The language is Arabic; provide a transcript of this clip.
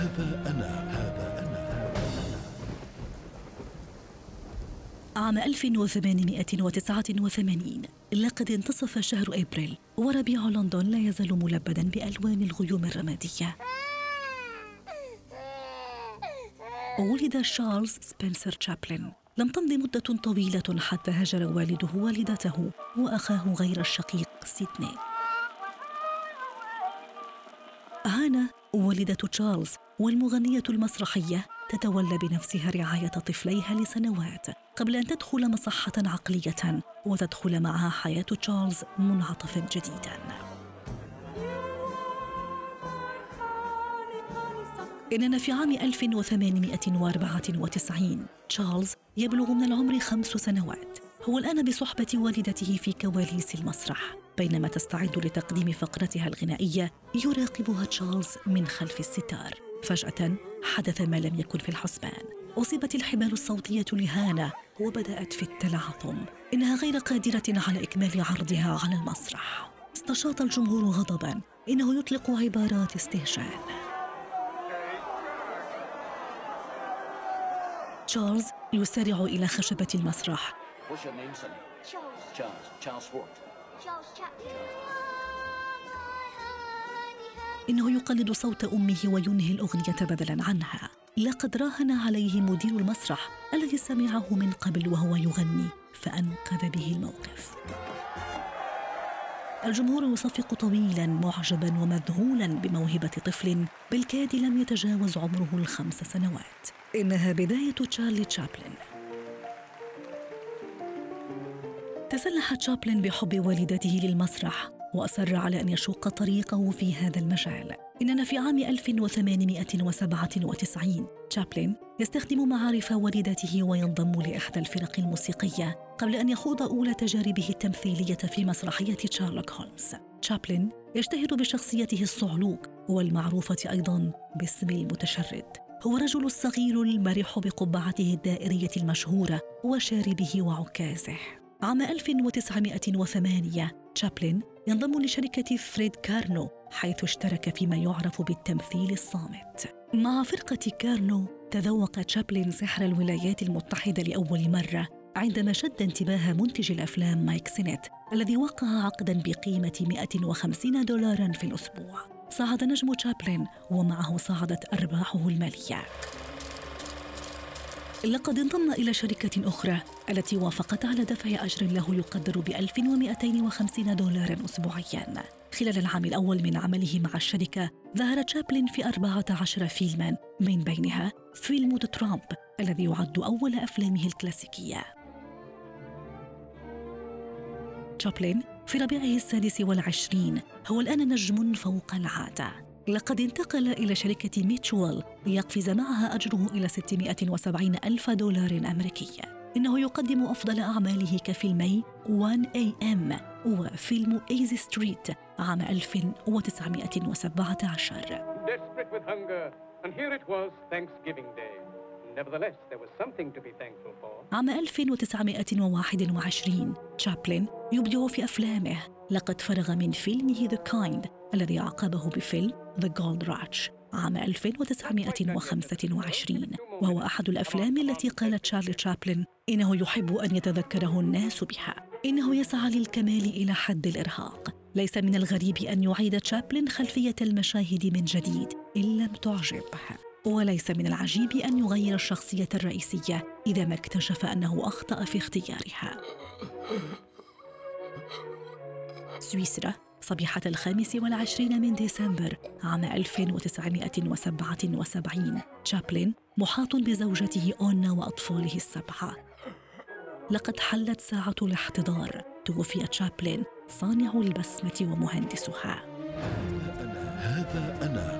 هذا أنا هذا أنا. عام 1889 لقد انتصف شهر إبريل وربيع لندن لا يزال ملبدا بألوان الغيوم الرمادية. ولد شارلز سبنسر تشابلن. لم تمض مدة طويلة حتى هجر والده والدته وأخاه غير الشقيق سيدني. هانا والدة تشارلز والمغنية المسرحية تتولى بنفسها رعاية طفليها لسنوات قبل أن تدخل مصحة عقلية وتدخل معها حياة تشارلز منعطفا جديدا. إننا في عام 1894 تشارلز يبلغ من العمر خمس سنوات. هو الآن بصحبة والدته في كواليس المسرح. بينما تستعد لتقديم فقرتها الغنائية يراقبها تشارلز من خلف الستار فجأة حدث ما لم يكن في الحسبان أصيبت الحبال الصوتية لهانا وبدأت في التلعثم إنها غير قادرة على إكمال عرضها على المسرح استشاط الجمهور غضبا إنه يطلق عبارات استهجان تشارلز يسارع إلى خشبة المسرح What's your name, sonny? Charles. Charles. Charles what? إنه يقلد صوت أمه وينهي الأغنية بدلا عنها. لقد راهن عليه مدير المسرح الذي سمعه من قبل وهو يغني فأنقذ به الموقف. الجمهور يصفق طويلا معجبا ومذهولا بموهبة طفل بالكاد لم يتجاوز عمره الخمس سنوات. إنها بداية تشارلي تشابلن. تسلح تشابلن بحب والدته للمسرح وأصر على أن يشق طريقه في هذا المجال. إننا في عام 1897 تشابلن يستخدم معارف والدته وينضم لإحدى الفرق الموسيقية قبل أن يخوض أولى تجاربه التمثيلية في مسرحية شارلوك هولمز. تشابلن يشتهر بشخصيته الصعلوك والمعروفة أيضا باسم المتشرد. هو الرجل الصغير المرح بقبعته الدائرية المشهورة وشاربه وعكازه. عام 1908 تشابلن ينضم لشركة فريد كارنو حيث اشترك فيما يعرف بالتمثيل الصامت. مع فرقة كارنو تذوق تشابلن سحر الولايات المتحدة لأول مرة عندما شد انتباه منتج الأفلام مايك سينيت الذي وقع عقدا بقيمة 150 دولارا في الأسبوع. صعد نجم تشابلن ومعه صعدت أرباحه المالية. لقد انضم إلى شركة أخرى التي وافقت على دفع أجر له يقدر ب 1250 دولارا أسبوعيا. خلال العام الأول من عمله مع الشركة ظهر تشابلن في 14 فيلما من بينها فيلم ذا ترامب الذي يعد أول أفلامه الكلاسيكية. تشابلن في ربيعه السادس والعشرين هو الآن نجم فوق العادة. لقد انتقل إلى شركة ميتشوال ليقفز معها أجره إلى 670 ألف دولار أمريكي إنه يقدم أفضل أعماله كفيلمي 1 AM وفيلم Easy Street عام 1917 desperate with hunger, and here it was Thanksgiving Day. Nevertheless, there was something to be thankful for. عام 1921 تشابلن يبدع في أفلامه لقد فرغ من فيلمه The Kid الذي عقبه بفيلم The Gold Rush عام 1925 وهو أحد الأفلام التي قال تشارلي تشابلن إنه يحب أن يتذكره الناس بها إنه يسعى للكمال إلى حد الإرهاق. ليس من الغريب أن يعيد تشابلن خلفية المشاهد من جديد إن لم تعجبه. وليس من العجيب أن يغير الشخصية الرئيسية إذا ما اكتشف أنه أخطأ في اختيارها. سويسرا صبيحة الخامس والعشرين من ديسمبر عام 1977 تشابلن محاط بزوجته أونا وأطفاله السبعة. لقد حلت ساعة الاحتضار. توفي تشابلن صانع البسمة ومهندسها. هذا أنا.